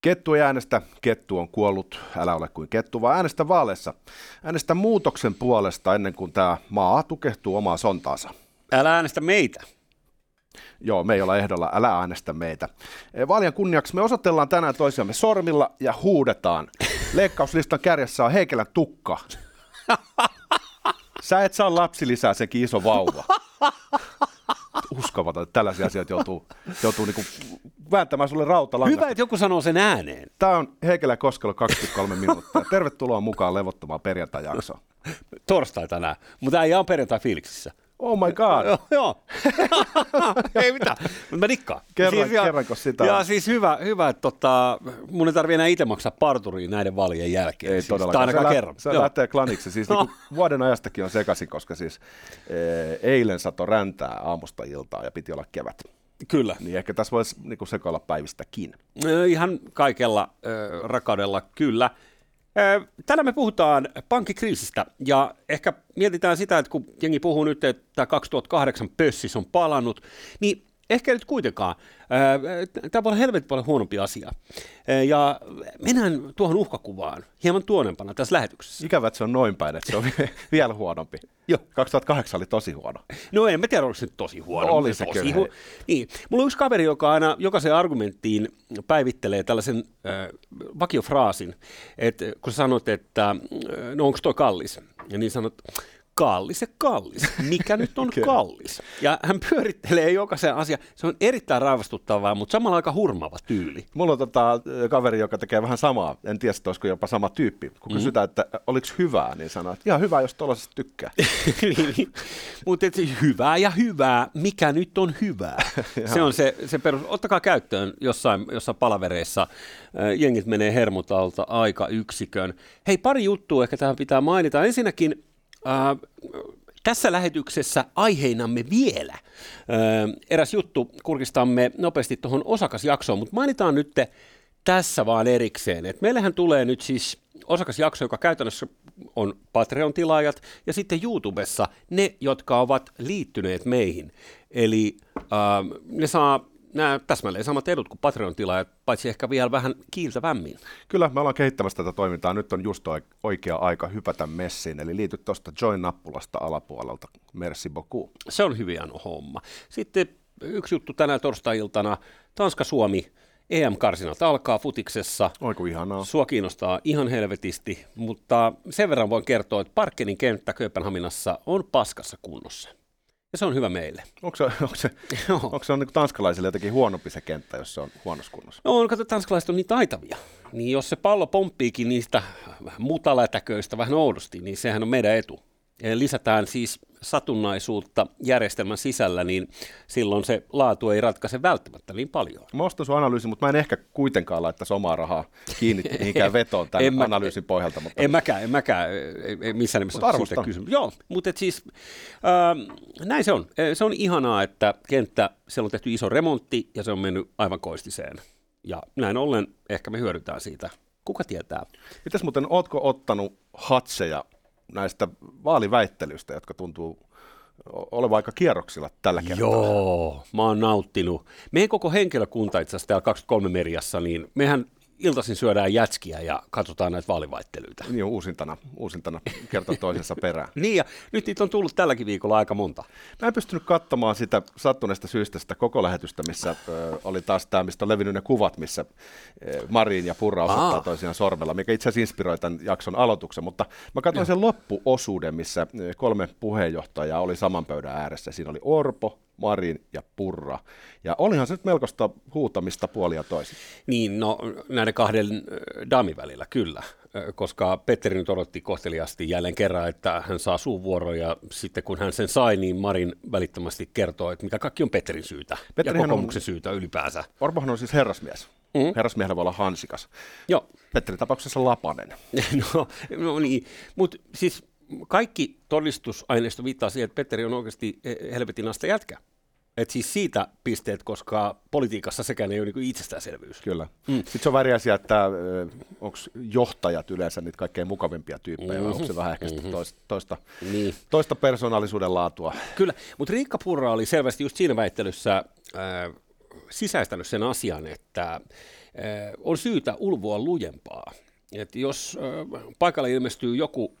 Kettu ei äänestä, kettu on kuollut, älä ole kuin kettu, vaan äänestä vaaleissa. Äänestä muutoksen puolesta ennen kuin tämä maa tukehtuu omaa sontaansa. Älä äänestä meitä. Joo, me ei olla ehdolla, älä äänestä meitä. Eh, Vaalien kunniaksi me osoitellaan tänään toisiamme sormilla ja huudetaan. Leikkauslistan kärjessä on Heikelän tukka. Sä et saa lapsilisää, sekin iso vauva. Uskomaton, että tällaisia asioita joutuu, joutuu niinku vääntämään sulle rautalangasta. Hyvä, että joku sanoo sen ääneen. Tämä on Heikelä Koskelo 23 minuuttia. Tervetuloa mukaan levottomaan perjantai-jaksoon. Torstai tänään, mutta ei on perjantai fiiliksissä. Oh my god. Joo, joo. ei mitään, mutta mä dikkaan. Kerran- ja, kerranko sitä Ja on? siis hyvä, hyvä että tota, mun ei tarvitse enää itse maksaa parturiin näiden vaalien jälkeen. Ei siis, todellakaan. Ainakaan se kerran. Se Joo. lähtee klaniksi. Siis niinku vuoden ajastakin on sekaisin, koska siis e, eilen sato räntää aamusta iltaan ja piti olla kevät. Kyllä. Niin ehkä tässä voisi niinku sekoilla päivistäkin. Ö, Ihan kaikella ö, rakaudella, kyllä. Tänään me puhutaan pankkikriisistä ja ehkä mietitään sitä, että kun jengi puhuu nyt, että 2008 pössis on palannut, niin ehkä nyt kuitenkaan. Tämä voi olla helvetin paljon huonompi asia. Ö, Ja mennään tuohon uhkakuvaan hieman tuonempana tässä lähetyksessä. Ikävä, että se on noin päin, että se on vie- vielä huonompi. Joo. 2008 oli tosi huono. No en mä tiedä, oliko se tosi huono. Oli se tosi kyllä, hu- hei. niin. Mulla on yksi kaveri, joka aina jokaisen argumenttiin päivittelee tällaisen äh, vakiofraasin, että kun sanot, että äh, no onko toi kallis, ja niin sanot, kallis ja kallis. Mikä nyt on kallis? Ja hän pyörittelee jokaisen asian. Se on erittäin raivastuttavaa, mutta samalla aika hurmaava tyyli. Mulla on tota, kaveri, joka tekee vähän samaa. En tiedä, olisiko jopa sama tyyppi. Kun kysytään, että oliko hyvää, niin sanoo, että ihan hyvä, jos tuollaisesta tykkää. Niin. Mutta hyvää ja hyvää, mikä nyt on hyvää? se on se, se perus. Ottakaa käyttöön jossain, jossain palavereissa. Jengit menee hermotalta aika yksikön. Hei, pari juttua ehkä tähän pitää mainita. Ensinnäkin tässä lähetyksessä aiheinamme vielä äh, eräs juttu. Kurkistamme nopeasti tuohon osakasjaksoon, mutta mainitaan nyt tässä vaan erikseen. Et meillähän tulee nyt siis osakasjakso, joka käytännössä on Patreon-tilaajat ja sitten YouTubessa ne, jotka ovat liittyneet meihin. Eli äh, ne saa nämä täsmälleen samat edut kuin Patreon-tilaajat, paitsi ehkä vielä vähän kiiltävämmin. Kyllä, me ollaan kehittämässä tätä toimintaa. Nyt on just oik- oikea aika hypätä messiin. Eli liity tuosta Join-nappulasta alapuolelta. Merci beaucoup. Se on hyvin homma. Sitten yksi juttu tänä torstai-iltana. Tanska-Suomi EM-karsinat alkaa futiksessa. Oi kun ihanaa. Sua kiinnostaa ihan helvetisti, mutta sen verran voin kertoa, että Parkenin kenttä Kööpenhaminassa on paskassa kunnossa. Ja se on hyvä meille. Onko se, onko se, onko se on niin tanskalaisille jotenkin huonompi se kenttä, jos se on huonossa kunnossa? No kato, tanskalaiset on niin taitavia. Niin jos se pallo pomppiikin niistä mutalätäköistä vähän oudosti, niin sehän on meidän etu. Ja lisätään siis satunnaisuutta järjestelmän sisällä, niin silloin se laatu ei ratkaise välttämättä niin paljon. Mä ostan sun analyysin, mutta mä en ehkä kuitenkaan laittaisi omaa rahaa kiinni mihinkään vetoon En tämän mä- analyysin pohjalta. Mutta En mäkään, en mäkään, ei, missään nimessä ole kysymys. Joo, mutta et siis äh, näin se on. Eh, Se on ihanaa, että kenttä, siellä on tehty iso remontti ja se on mennyt aivan koistiseen. Ja näin ollen ehkä me hyödytään siitä. Kuka tietää? Mitäs muuten, ootko ottanut hatseja näistä vaaliväittelyistä, jotka tuntuu olevan aika kierroksilla tällä kertaa? Joo, mä oon nauttinut. Meidän koko henkilökunta itse asiassa täällä 23 mediassa, niin mehän iltaisin syödään jätskiä ja katsotaan näitä vaalivaittelyitä. Niin on uusintana, uusintana kerta toisensa perään. Niin ja nyt niitä on tullut tälläkin viikolla aika monta. Mä en pystynyt katsomaan sitä sattuneesta syystä sitä koko lähetystä, missä ö, oli taas tämä, mistä on levinnyt ne kuvat, missä ö, Marin ja Purra osoittaa Aa. toisiaan sormella, mikä itse asiassa inspiroi tämän jakson aloituksen, mutta mä katsoin sen loppuosuuden, missä kolme puheenjohtajaa oli saman pöydän ääressä. Siinä oli Orpo, Marin ja Purra. Ja olihan se nyt melkoista huutamista puolia toisin. Niin, no näiden kahden äh, daamin välillä, kyllä. Äh, Koska Petteri nyt odotti kohteliasti jälleen kerran, että hän saa suuvuoron ja sitten kun hän sen sai, niin Marin välittömästi kertoo, että mikä kaikki on Petterin syytä Petterihän ja on- kokoomuksen syytä ylipäänsä. Orpohan on siis herrasmies. Mm. Mm. Herrasmiehellä voi olla hansikas. Joo, Petterin tapauksessa Lapanen. no, no niin, mutta siis kaikki todistusaineisto viittaa siihen, että Petteri on oikeasti eh, helvetin asta jätkä. Et siis siitä pisteet, koska politiikassa sekään ei ole niin itsestäänselvyys. Kyllä. Mm. Sitten se on väri asia, että onko johtajat yleensä niitä kaikkein mukavimpia tyyppejä, mm-hmm. vai onko se vähän ehkä mm-hmm. toista, toista, Niin. toista persoonallisuuden laatua. Kyllä, mutta Riikka Purra oli selvästi just siinä väittelyssä äh, sisäistänyt sen asian, että on syytä ulvoa lujempaa. Et jos paikalle ilmestyy joku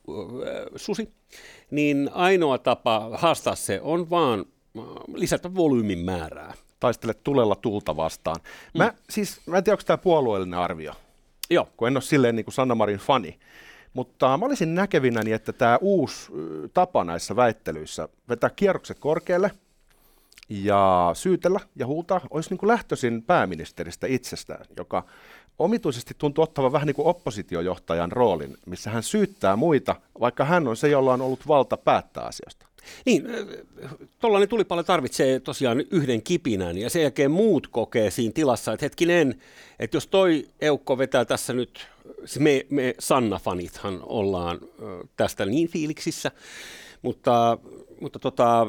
susi, niin ainoa tapa haastaa se on vaan lisätä volyymin määrää. Taistele tulella tulta vastaan. Mä, mm. siis, mä en tiedä, onko tämä puolueellinen arvio, Joo. kun en ole silleen niin kuin Sanna Marin fani. Mutta mä olisin näkevinäni, että tämä uusi tapa näissä väittelyissä vetää kierrokset korkealle ja syytellä ja huutaa olisi niin kuin lähtöisin pääministeristä itsestään, joka omituisesti tuntuu ottavan vähän niin kuin oppositiojohtajan roolin, missä hän syyttää muita, vaikka hän on se, jolla on ollut valta päättää asioista. Niin, tuollainen tulipalo tarvitsee tosiaan yhden kipinän ja sen jälkeen muut kokee siinä tilassa, että hetkinen, että jos toi eukko vetää tässä nyt, me, me Sanna-fanithan ollaan tästä niin fiiliksissä, mutta, mutta tota,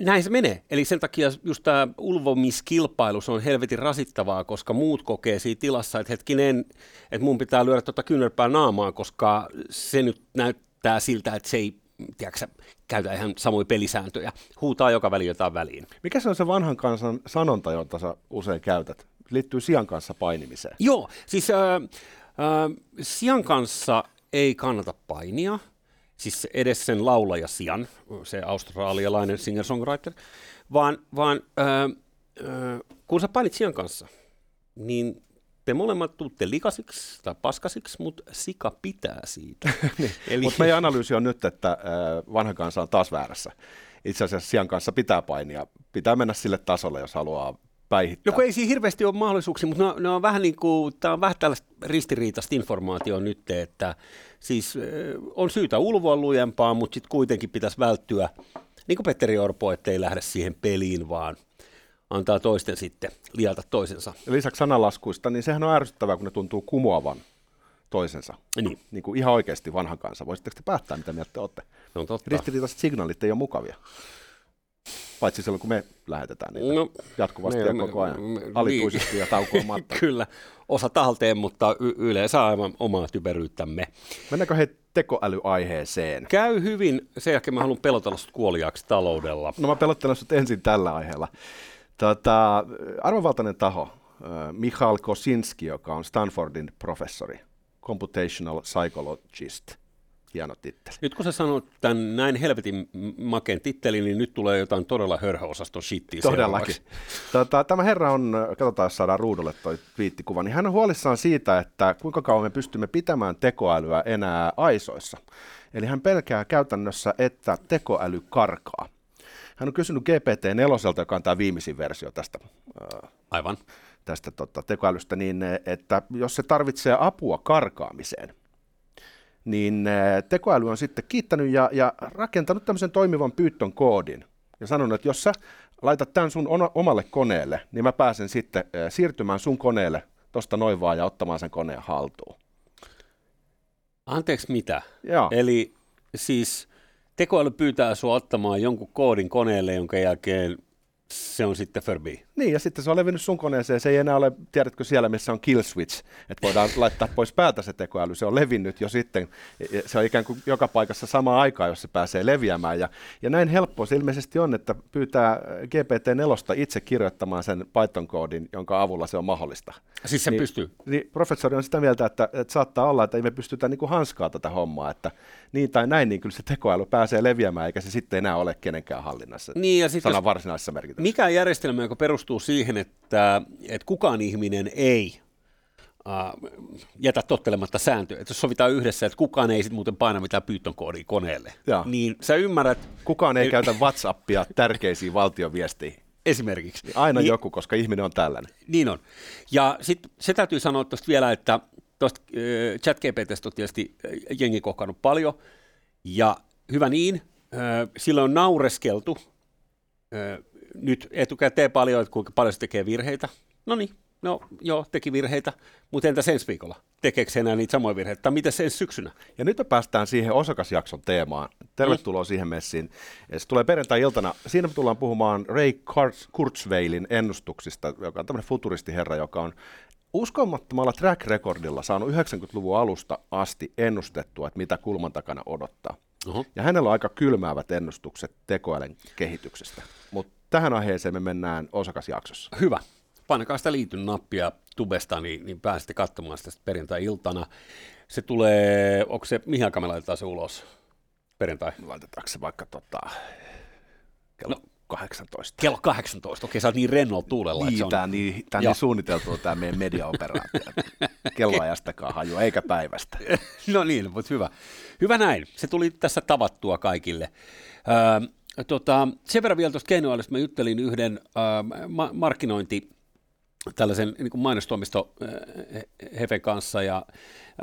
näin se menee. Eli sen takia just tämä ulvomiskilpailu on helvetin rasittavaa, koska muut kokee siinä tilassa, että hetkinen, että mun pitää lyödä tuota kyynärpää naamaan, koska se nyt näyttää siltä, että se ei tiedätkö, käytä ihan samoja pelisääntöjä, huutaa joka väli jotain väliin. Mikä se on se vanhan kansan sanonta, jota sä usein käytät? Liittyy sian kanssa painimiseen. Joo, siis äh, äh, sian kanssa ei kannata painia, siis edes sen laulaja sian, se australialainen singer-songwriter, vaan, vaan äh, kun sä painit sian kanssa, niin te molemmat tuutte likasiksi tai paskasiksi, mutta sika pitää siitä. niin. Eli... Mutta meidän analyysi on nyt, että vanha kansa on taas väärässä. Itse asiassa sian kanssa pitää painia. Pitää mennä sille tasolle, jos haluaa päihittää. No ei siinä hirveästi ole mahdollisuuksia, mutta ne on, ne on vähän niin kuin, tämä on vähän tällaista ristiriitaista informaatiota nyt, että siis on syytä ulvoa lujempaa, mutta sitten kuitenkin pitäisi välttyä, niin kuin Petteri Orpo, ettei lähde siihen peliin, vaan antaa toisten sitten liata toisensa. Ja lisäksi sanalaskuista, niin sehän on ärsyttävää, kun ne tuntuu kumoavan toisensa. Niin. niin kuin ihan oikeasti vanhan kanssa. Voisitteko te päättää, mitä mieltä te olette? No, totta. Ristiriitaiset signaalit ei ole mukavia. Paitsi silloin, kun me lähetetään niitä no, jatkuvasti me, ja koko ajan, me, alituisesti niin. ja taukoamatta. Kyllä, osa talteen, mutta y- yleensä aivan omaa typeryyttämme. Mennäänkö he tekoälyaiheeseen? Käy hyvin, sen jälkeen mä haluan pelotella sut kuoliaaksi taloudella. No mä pelottelen sut ensin tällä aiheella. Tota, arvovaltainen taho, Michal Kosinski, joka on Stanfordin professori, computational psychologist – hieno titteli. Nyt kun sä sanot tämän näin helvetin makeen tittelin, niin nyt tulee jotain todella hörhöosaston shittiä Todellakin. Tota, tämä herra on, katsotaan jos saadaan ruudulle toi viittikuva, niin hän on huolissaan siitä, että kuinka kauan me pystymme pitämään tekoälyä enää aisoissa. Eli hän pelkää käytännössä, että tekoäly karkaa. Hän on kysynyt GPT-4, joka on tämä viimeisin versio tästä. Aivan tästä tota, tekoälystä, niin että jos se tarvitsee apua karkaamiseen, niin tekoäly on sitten kiittänyt ja, ja rakentanut tämmöisen toimivan Python koodin ja sanonut, että jos sä laitat tämän sun omalle koneelle, niin mä pääsen sitten siirtymään sun koneelle tosta noin vaan ja ottamaan sen koneen haltuun. Anteeksi mitä? Joo. Eli siis tekoäly pyytää sinua ottamaan jonkun koodin koneelle, jonka jälkeen se on sitten Furby. Niin, ja sitten se on levinnyt sun koneeseen. Se ei enää ole, tiedätkö siellä, missä on kill switch, että voidaan laittaa pois päältä se tekoäly. Se on levinnyt jo sitten. Se on ikään kuin joka paikassa samaan aikaan, jos se pääsee leviämään. Ja, ja näin helppoa se ilmeisesti on, että pyytää GPT-4 itse kirjoittamaan sen Python-koodin, jonka avulla se on mahdollista. Siis se niin, pystyy? Niin professori on sitä mieltä, että, että saattaa olla, että ei me pystytä niin kuin hanskaa tätä hommaa, että niin tai näin, niin kyllä se tekoäly pääsee leviämään, eikä se sitten enää ole kenenkään hallinnassa. Niin, ja sanan varsinaisessa merkityksessä. Mikä järjestelmä, joka perustuu siihen, että, että kukaan ihminen ei uh, jätä tottelematta sääntöjä. Että jos sovitaan yhdessä, että kukaan ei sitten muuten paina mitään Python koodia koneelle, ja. niin sä ymmärrät... Kukaan ei käytä WhatsAppia tärkeisiin valtioviestiin. Esimerkiksi. Niin aina niin, joku, koska ihminen on tällainen. Niin on. Ja sitten se täytyy sanoa tuosta vielä, että tuosta äh, chat-GPTstä on tietysti jengi kokannut paljon, ja hyvä niin, äh, sillä on naureskeltu äh, nyt etukäteen paljon, että kuinka paljon se tekee virheitä. No niin, no joo, teki virheitä, mutta entä ensi viikolla? Tekeekö se enää niitä samoja virheitä? Tai miten se ensi syksynä? Ja nyt me päästään siihen osakasjakson teemaan. Tervetuloa mm. siihen messiin. Se tulee perjantai-iltana. Siinä me tullaan puhumaan Ray Kurzweilin ennustuksista, joka on tämmöinen futuristiherra, joka on uskomattomalla track recordilla saanut 90-luvun alusta asti ennustettua, että mitä kulman takana odottaa. Uh-huh. Ja hänellä on aika kylmäävät ennustukset tekoälyn kehityksestä. Tähän aiheeseen me mennään osakasjaksossa. Hyvä. painakaa sitä liityn nappia tubesta, niin, niin pääsette katsomaan sitä perjantai-iltana. Se tulee, onko se, mihin aikaan me laitetaan se ulos? Perjantai. Laitetaanko se vaikka tota, kello no, 18? Kello 18, okei sä oot niin rennolla tuulella. Niin, on... tämä niin, tää niin suunniteltu tämä meidän mediaoperaatio. Kelloajastakaan haju, eikä päivästä. no niin, mutta hyvä. Hyvä näin. Se tuli tässä tavattua kaikille. Öö, tota, sen verran vielä tuosta keinoälystä mä juttelin yhden öö, ma- markkinointi tällaisen niin mainostoimisto äh, Hefen kanssa ja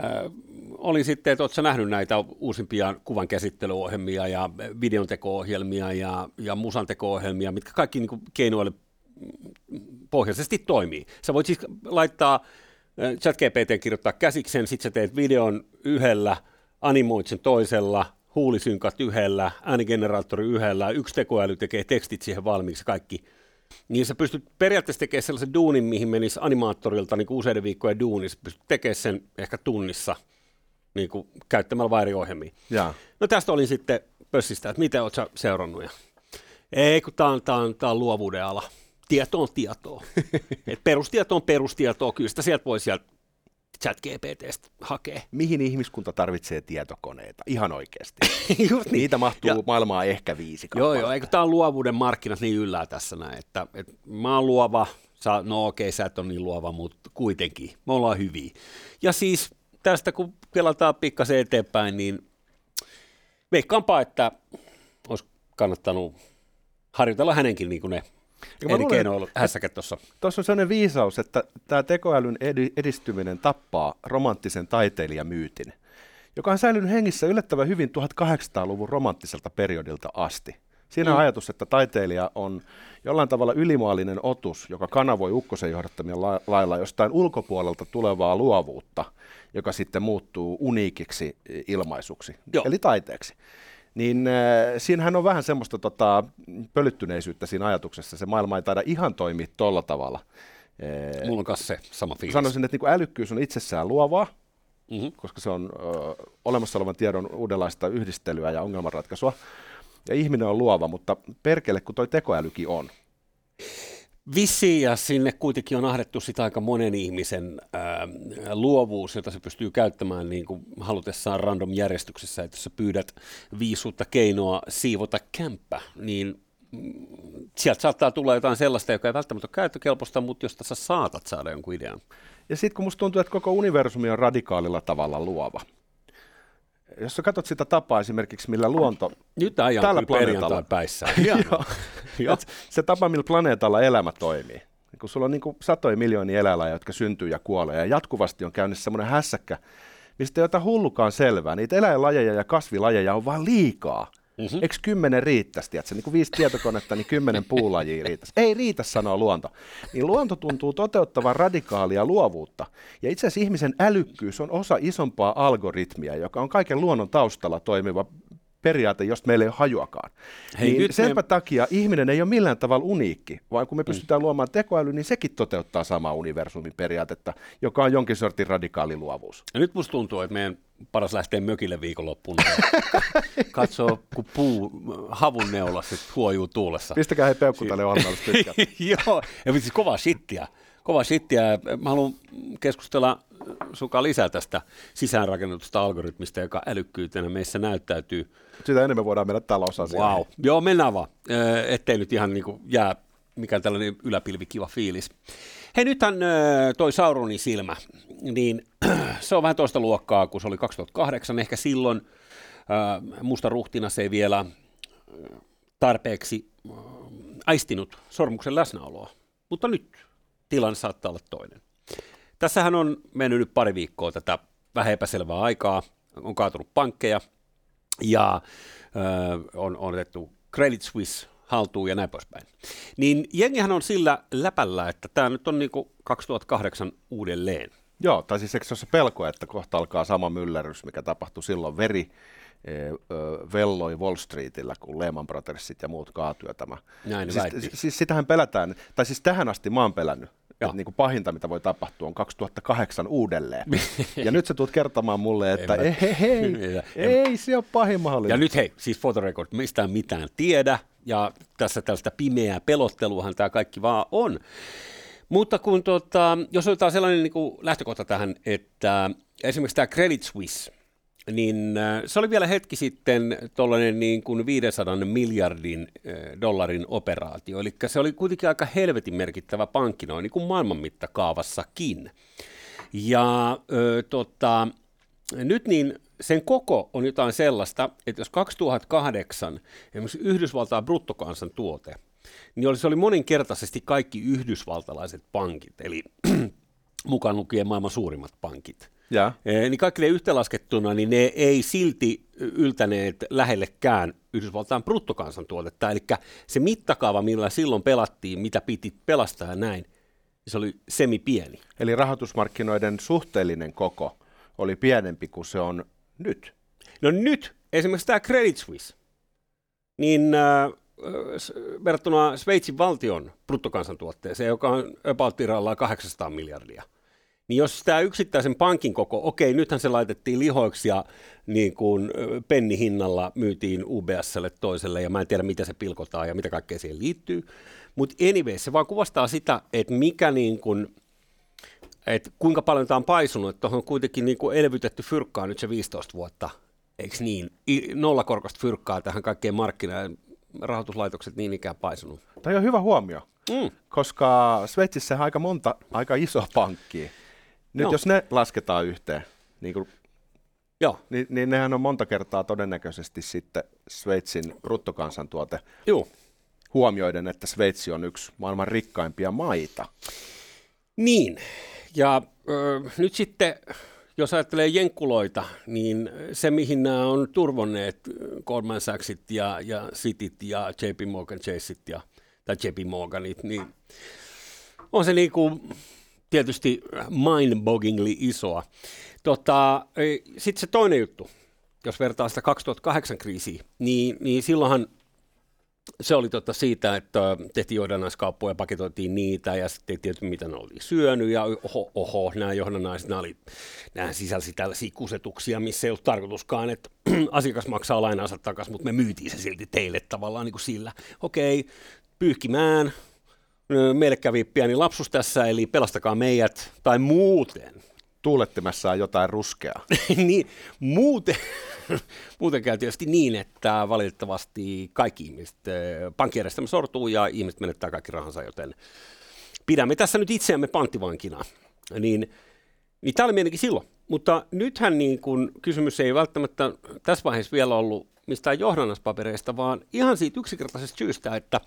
äh, oli sitten, että nähnyt näitä uusimpia kuvan käsittelyohjelmia ja videonteko-ohjelmia ja, ja musanteko-ohjelmia, mitkä kaikki niin keinoille pohjaisesti toimii. Sä voit siis laittaa äh, ChatGPT kirjoittaa käsiksen, sitten sä teet videon yhdellä, animoit sen toisella, huulisynkat yhdellä, äänigeneraattori yhdellä, yksi tekoäly tekee tekstit siihen valmiiksi, kaikki niin sä pystyt periaatteessa tekemään sellaisen duunin, mihin menisi animaattorilta niin kuin useiden viikkojen duuni, sä pystyt tekemään sen ehkä tunnissa niin kuin käyttämällä vairiohjelmia. Ja. No tästä olin sitten pössistä, että miten oot sä seurannut? Ja, ei, kun tää on, tää on, tää on luovuuden ala. Tieto on tietoa. Et perustieto on perustietoa, kyllä sitä sieltä voi sieltä chat GPTstä hakee. Mihin ihmiskunta tarvitsee tietokoneita? Ihan oikeasti. Just niin. Niitä mahtuu ja, maailmaa ehkä viisi kappaletta. Joo, joo, eikö tämä on luovuuden markkinat niin yllää tässä näin, että, että mä oon luova, sä, no okei, sä et ole niin luova, mutta kuitenkin, me ollaan hyviä. Ja siis tästä kun pelataan pikkasen eteenpäin, niin veikkaanpa, että olisi kannattanut harjoitella hänenkin niin kuin ne Eri keinoilla hässäkät tuossa. Tuossa on sellainen viisaus, että tämä tekoälyn edistyminen tappaa romanttisen taiteilijamyytin, joka on säilynyt hengissä yllättävän hyvin 1800-luvun romanttiselta periodilta asti. Siinä on mm. ajatus, että taiteilija on jollain tavalla ylimaallinen otus, joka kanavoi ukkosen johdattamia lailla jostain ulkopuolelta tulevaa luovuutta, joka sitten muuttuu uniikiksi ilmaisuksi, Joo. eli taiteeksi niin äh, siinähän on vähän semmoista tota, pölyttyneisyyttä siinä ajatuksessa. Se maailma ei taida ihan toimia tolla tavalla. Äh, Mulla on kanssa se sama fiilis. Sanoisin, että niin älykkyys on itsessään luovaa, mm-hmm. koska se on ö, olemassa olevan tiedon uudenlaista yhdistelyä ja ongelmanratkaisua. Ja ihminen on luova, mutta perkele, kun toi tekoälykin on. Visi ja sinne kuitenkin on ahdettu sitä aika monen ihmisen ää, luovuus, jota se pystyy käyttämään niin kuin halutessaan random järjestyksessä, että jos sä pyydät viisuutta keinoa siivota kämppä, niin mm, sieltä saattaa tulla jotain sellaista, joka ei välttämättä ole käyttökelpoista, mutta josta sä saatat saada jonkun idean. Ja sitten kun musta tuntuu, että koko universumi on radikaalilla tavalla luova, jos sä katsot sitä tapaa esimerkiksi, millä luonto Nyt tällä planeetalla, päissä. joo, se tapa, millä planeetalla elämä toimii. Niin kun sulla on niin kuin satoja miljoonia eläinlajeja, jotka syntyy ja kuolee, ja jatkuvasti on käynnissä semmoinen hässäkkä, mistä ei ota hullukaan selvää. Niitä eläinlajeja ja kasvilajeja on vaan liikaa. Mm-hmm. Eikö kymmenen riittäisi, että niin kuin viisi tietokonetta, niin kymmenen puulajia riittäisi? Ei riitä, sanoo luonto. Niin luonto tuntuu toteuttavan radikaalia luovuutta. Ja itse asiassa ihmisen älykkyys on osa isompaa algoritmia, joka on kaiken luonnon taustalla toimiva periaate, josta meillä ei ole hajuakaan. Hei, niin senpä me... takia ihminen ei ole millään tavalla uniikki, vaan kun me mm. pystytään mm. luomaan tekoäly, niin sekin toteuttaa samaa universumin periaatetta, joka on jonkin sortin radikaali luovuus. Ja nyt musta tuntuu, että meidän paras lähteä mökille viikonloppuun. Katsoo, kun puu havun neulassa huojuu tuulessa. Pistäkää he peukku tälle Joo, ja siis kovaa shittiä. Kova shittiä. Mä haluan keskustella suka lisää tästä sisäänrakennetusta algoritmista, joka älykkyytenä meissä näyttäytyy. Sitä enemmän voidaan mennä talousasiaan. Wow. Joo, mennään vaan, ettei nyt ihan niin kuin jää mikään tällainen yläpilvikiva fiilis. Hei, nythän toi Sauronin silmä, niin se on vähän toista luokkaa kuin se oli 2008. Ehkä silloin musta ruhtina se ei vielä tarpeeksi aistinut sormuksen läsnäoloa, mutta nyt tilanne saattaa olla toinen. Tässähän on mennyt nyt pari viikkoa tätä vähän epäselvää aikaa, on kaatunut pankkeja ja on, on otettu Credit Suisse haltuun ja näin poispäin. Niin jengihän on sillä läpällä, että tämä nyt on niin kuin 2008 uudelleen. Joo, tai siis eikö se ole se pelko, että kohta alkaa sama myllerys, mikä tapahtui silloin veri, e, velloi Wall Streetillä, kun Lehman Brothersit ja muut kaatuivat tämä. Näin siis, siis, siis sitähän pelätään, tai siis tähän asti mä oon pelännyt, että niin kuin pahinta, mitä voi tapahtua, on 2008 uudelleen. ja nyt sä tulet kertomaan mulle, että ei, hei, hei, ei se ole pahin mahdollinen. Ja nyt hei, siis fotorekord, mistään mitään tiedä, ja tässä tällaista pimeää pelotteluahan tämä kaikki vaan on. Mutta kun tota, jos otetaan sellainen niin kuin lähtökohta tähän, että esimerkiksi tämä Credit Suisse, niin äh, se oli vielä hetki sitten tuollainen niin kuin 500 miljardin äh, dollarin operaatio, eli se oli kuitenkin aika helvetin merkittävä pankki noin niin kuin maailman mittakaavassakin. Ja ö, tota, nyt niin sen koko on jotain sellaista, että jos 2008 esimerkiksi Yhdysvaltain bruttokansantuote, niin oli, se oli moninkertaisesti kaikki yhdysvaltalaiset pankit, eli mukaan lukien maailman suurimmat pankit. Ja. Niin kaikki ne yhteenlaskettuna, niin ne ei silti yltäneet lähellekään Yhdysvaltain bruttokansantuotetta, eli se mittakaava, millä silloin pelattiin, mitä piti pelastaa ja näin, se oli semi-pieni. Eli rahoitusmarkkinoiden suhteellinen koko oli pienempi kuin se on nyt. No nyt, esimerkiksi tämä Credit Suisse, niin äh, verrattuna Sveitsin valtion bruttokansantuotteeseen, joka on about 800 miljardia, niin jos tämä yksittäisen pankin koko, okei, nythän se laitettiin lihoiksi ja niin kuin pennihinnalla myytiin UBSlle toiselle, ja mä en tiedä, mitä se pilkotaan ja mitä kaikkea siihen liittyy, mutta anyway, se vaan kuvastaa sitä, että mikä niin kuin, että kuinka paljon tämä on paisunut, että tuohon on kuitenkin niin kuin elvytetty fyrkkaa nyt se 15 vuotta, eikö niin? Nollakorkoista fyrkkaa tähän kaikkeen markkinaan, rahoituslaitokset niin ikään paisunut. Tämä on hyvä huomio, mm. koska Sveitsissä on aika monta aika iso pankkia. Nyt no. jos ne lasketaan yhteen, niin, kuin, Joo. Niin, niin nehän on monta kertaa todennäköisesti sitten Sveitsin bruttokansantuote. Joo huomioiden, että Sveitsi on yksi maailman rikkaimpia maita. Niin, ja ö, nyt sitten, jos ajattelee jenkkuloita, niin se, mihin nämä on turvonneet, Goldman Sachsit ja, ja Cityt ja JP Morgan Chaseit ja, tai JP Morganit, niin on se niin kuin tietysti mind-boggingly isoa. Tota, Sitten se toinen juttu, jos vertaa sitä 2008 kriisiä, niin, niin silloinhan se oli totta siitä, että tehtiin johdannaiskauppoja, paketoitiin niitä ja sitten tietysti mitä ne oli syönyt ja oho, oho nämä johdannaiset, nämä, oli, nämä sisälsi tällaisia kusetuksia, missä ei ollut tarkoituskaan, että asiakas maksaa lainansa takaisin, mutta me myytiin se silti teille tavallaan niin kuin sillä. Okei, pyyhkimään, meille kävi pieni lapsus tässä, eli pelastakaa meidät tai muuten tuulettimessaan jotain ruskeaa. niin, muuten, muuten käy tietysti niin, että valitettavasti kaikki ihmiset, pankkijärjestelmä sortuu ja ihmiset menettää kaikki rahansa, joten pidämme tässä nyt itseämme panttivankina. Niin, niin tämä oli mielenkiin silloin. Mutta nythän niin kun, kysymys ei välttämättä tässä vaiheessa vielä ollut mistään johdannaspapereista, vaan ihan siitä yksinkertaisesta syystä, että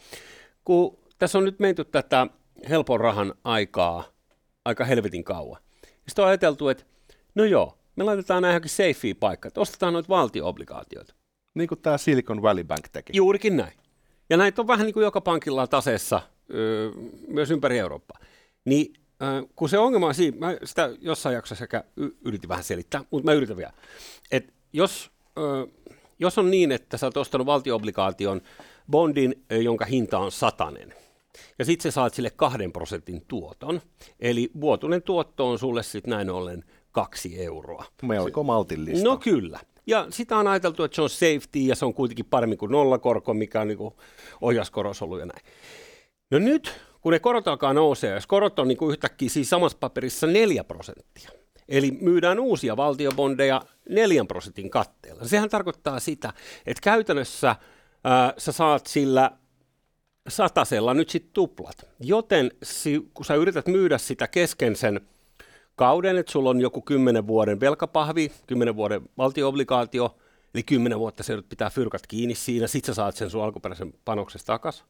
kun tässä on nyt menty tätä helpon rahan aikaa aika helvetin kauan, sitten on ajateltu, että no joo, me laitetaan nämä johonkin safeen paikkaan, että ostetaan noita valtio-obligaatioita. Niin kuin tämä Silicon Valley Bank teki. Juurikin näin. Ja näitä on vähän niin kuin joka pankilla on taseessa öö, myös ympäri Eurooppaa. Niin öö, kun se ongelma on siinä, mä sitä jossain jaksossa sekä yritin vähän selittää, mutta mä yritän vielä. Että jos, öö, jos on niin, että sä oot ostanut valtio-obligaation bondin, jonka hinta on satanen – ja sitten sä saat sille kahden prosentin tuoton. Eli vuotuinen tuotto on sulle sitten näin ollen kaksi euroa. Melko maltillista. No kyllä. Ja sitä on ajateltu, että se on safety ja se on kuitenkin paremmin kuin nollakorko, mikä on niin ohjaskoros ollut ja näin. No nyt, kun ne korot alkaa nousee, jos korot on niin kuin yhtäkkiä siis samassa paperissa 4 prosenttia, eli myydään uusia valtiobondeja 4 prosentin katteella. Sehän tarkoittaa sitä, että käytännössä ää, sä saat sillä satasella nyt sitten tuplat. Joten kun sä yrität myydä sitä kesken sen kauden, että sulla on joku 10 vuoden velkapahvi, 10 vuoden valtioobligaatio, eli 10 vuotta se pitää fyrkat kiinni siinä, sit sä saat sen sun alkuperäisen panoksesta takas.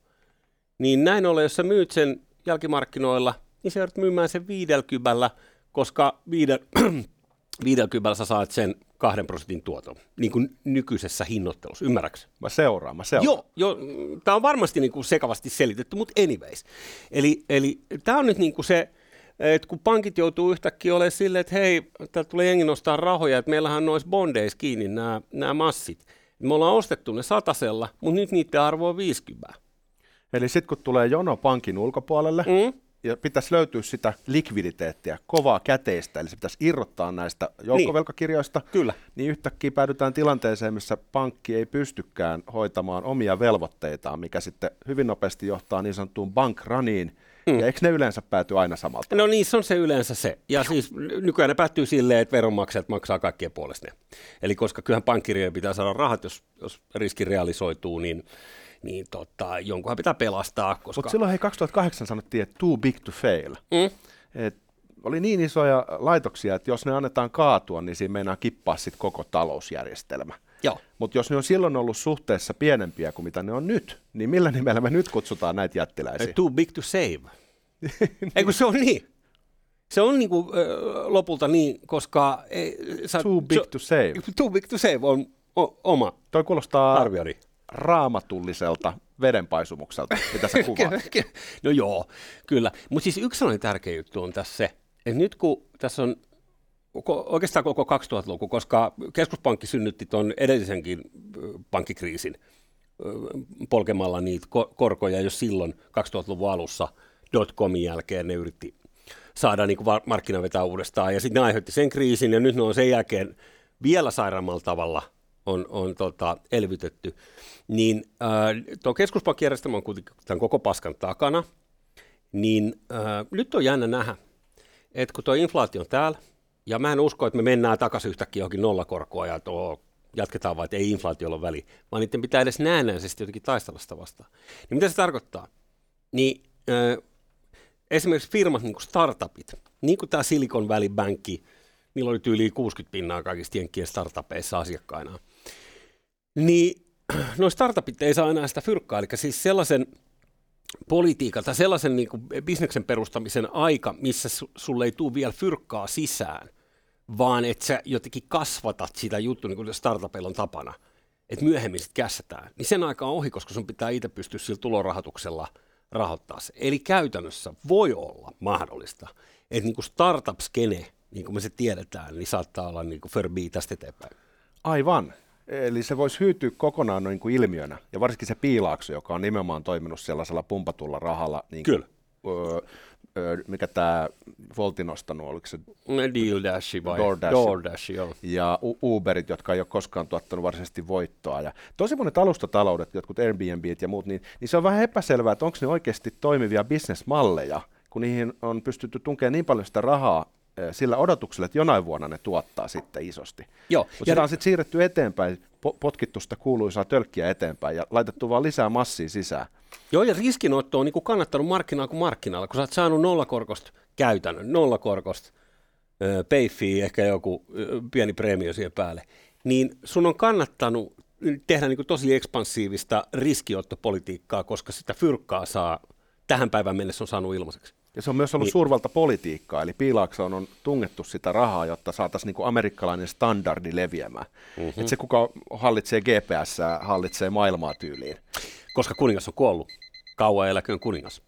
Niin näin ollen, jos sä myyt sen jälkimarkkinoilla, niin sä joudut myymään sen viidelkybällä, koska viiden, 50 sä saat sen kahden prosentin tuoton, niin kuin nykyisessä hinnoittelussa, ymmärrätkö? Mä seuraan, mä seuraan. Joo, jo, tämä on varmasti niin kuin sekavasti selitetty, mutta anyways. Eli, eli tämä on nyt niin kuin se, että kun pankit joutuu yhtäkkiä olemaan silleen, että hei, täältä tulee jengi nostaa rahoja, että meillähän nois bondeissa kiinni nämä, nämä massit. Me ollaan ostettu ne satasella, mutta nyt niiden arvo on 50. Eli sitten kun tulee jono pankin ulkopuolelle, mm ja pitäisi löytyä sitä likviditeettiä, kovaa käteistä, eli se pitäisi irrottaa näistä joukkovelkakirjoista, niin, Kyllä. niin yhtäkkiä päädytään tilanteeseen, missä pankki ei pystykään hoitamaan omia velvoitteitaan, mikä sitten hyvin nopeasti johtaa niin sanottuun bankraniin, Mm. Ja eikö ne yleensä pääty aina samalta? No niin, se on se yleensä se. Ja siis nykyään ne päättyy silleen, että veronmaksajat maksaa kaikkien puolesta ne. Eli koska kyllähän pankkirien pitää saada rahat, jos, jos riski realisoituu, niin niin tota, jonkunhan pitää pelastaa. Koska... Mutta silloin hei 2008 sanottiin, että too big to fail. Mm. Et oli niin isoja laitoksia, että jos ne annetaan kaatua, niin siinä meinaa kippaa sitten koko talousjärjestelmä. Mutta jos ne on silloin ollut suhteessa pienempiä kuin mitä ne on nyt, niin millä nimellä me nyt kutsutaan näitä jättiläisiä? Too big to save. Eikö se on niin? Se on niinku, äh, lopulta niin, koska... Ei, sä, too big to save. Too big to save on o, oma Toi kuulostaa arvioni. Raamatulliselta vedenpaisumukselta, mitä sä kuvaat. no joo, kyllä. Mutta siis yksi sellainen tärkeä juttu on tässä se, että nyt kun tässä on oikeastaan koko 2000-luku, koska keskuspankki synnytti tuon edellisenkin pankkikriisin polkemalla niitä korkoja jo silloin 2000-luvun alussa dotcomin jälkeen ne yritti saada niin kuin markkina vetää uudestaan ja sitten ne aiheutti sen kriisin ja nyt ne on sen jälkeen vielä sairaammalla tavalla on, on tota, elvytetty, niin äh, tuo keskuspankkijärjestelmä on kuitenkin tämän koko paskan takana, niin äh, nyt on jännä nähdä, että kun tuo inflaatio on täällä, ja mä en usko, että me mennään takaisin yhtäkkiä johonkin nollakorkoa ja tuo jatketaan vaan, että ei inflaatiolla väli, vaan niiden pitää edes näennäisesti jotenkin taistella sitä vastaan. Niin mitä se tarkoittaa? Niin äh, esimerkiksi firmat, niin kuin startupit, niin kuin tämä Silicon Valley Bankki, niillä oli yli 60 pinnaa kaikista jenkkien startupeissa asiakkaina, niin no startupit ei saa enää sitä fyrkkaa, eli siis sellaisen politiikan tai sellaisen niin kuin bisneksen perustamisen aika, missä su, sulle ei tule vielä fyrkkaa sisään, vaan että sä jotenkin kasvatat sitä juttua, niin kuin startupeilla on tapana, että myöhemmin sitten kässätään, niin sen aika on ohi, koska sun pitää itse pystyä sillä tulorahoituksella rahoittaa se. Eli käytännössä voi olla mahdollista, että niin startup-skene, niin kuin me se tiedetään, niin saattaa olla niin kuin tästä eteenpäin. Aivan. Eli se voisi hyytyä kokonaan noin kuin ilmiönä, ja varsinkin se piilaakso, joka on nimenomaan toiminut sellaisella pumpatulla rahalla. Niin Kyllä. Öö, mikä tämä Volti nostanut, oliko se Deal Dash vai DoorDash, DoorDash joo. ja Uberit, jotka ei ole koskaan tuottanut varsinaisesti voittoa. Ja tosi monet alustataloudet, jotkut Airbnbit ja muut, niin, niin se on vähän epäselvää, että onko ne oikeasti toimivia bisnesmalleja, kun niihin on pystytty tunkemaan niin paljon sitä rahaa sillä odotuksella, että jonain vuonna ne tuottaa sitten isosti. Joo. Mutta sitä on sitten siirretty eteenpäin, potkittu sitä kuuluisaa tölkkiä eteenpäin ja laitettu vaan lisää massia sisään. Joo, ja riskinotto on niin kuin kannattanut markkinaa kuin markkinalla, kun sä oot saanut nollakorkosta käytännön, nollakorkosta, fee, ehkä joku pieni preemio siihen päälle, niin sun on kannattanut tehdä niin kuin tosi ekspansiivista riskiottopolitiikkaa, koska sitä fyrkkaa saa tähän päivään mennessä on saanut ilmaiseksi. Ja se on myös ollut niin. suurvaltapolitiikkaa, eli piilaaksoon on tungettu sitä rahaa, jotta saataisiin niin amerikkalainen standardi leviämään. Mm-hmm. Että se, kuka hallitsee GPS, hallitsee maailmaa tyyliin. Koska kuningas on kuollut. Kauan eläköön kuningas.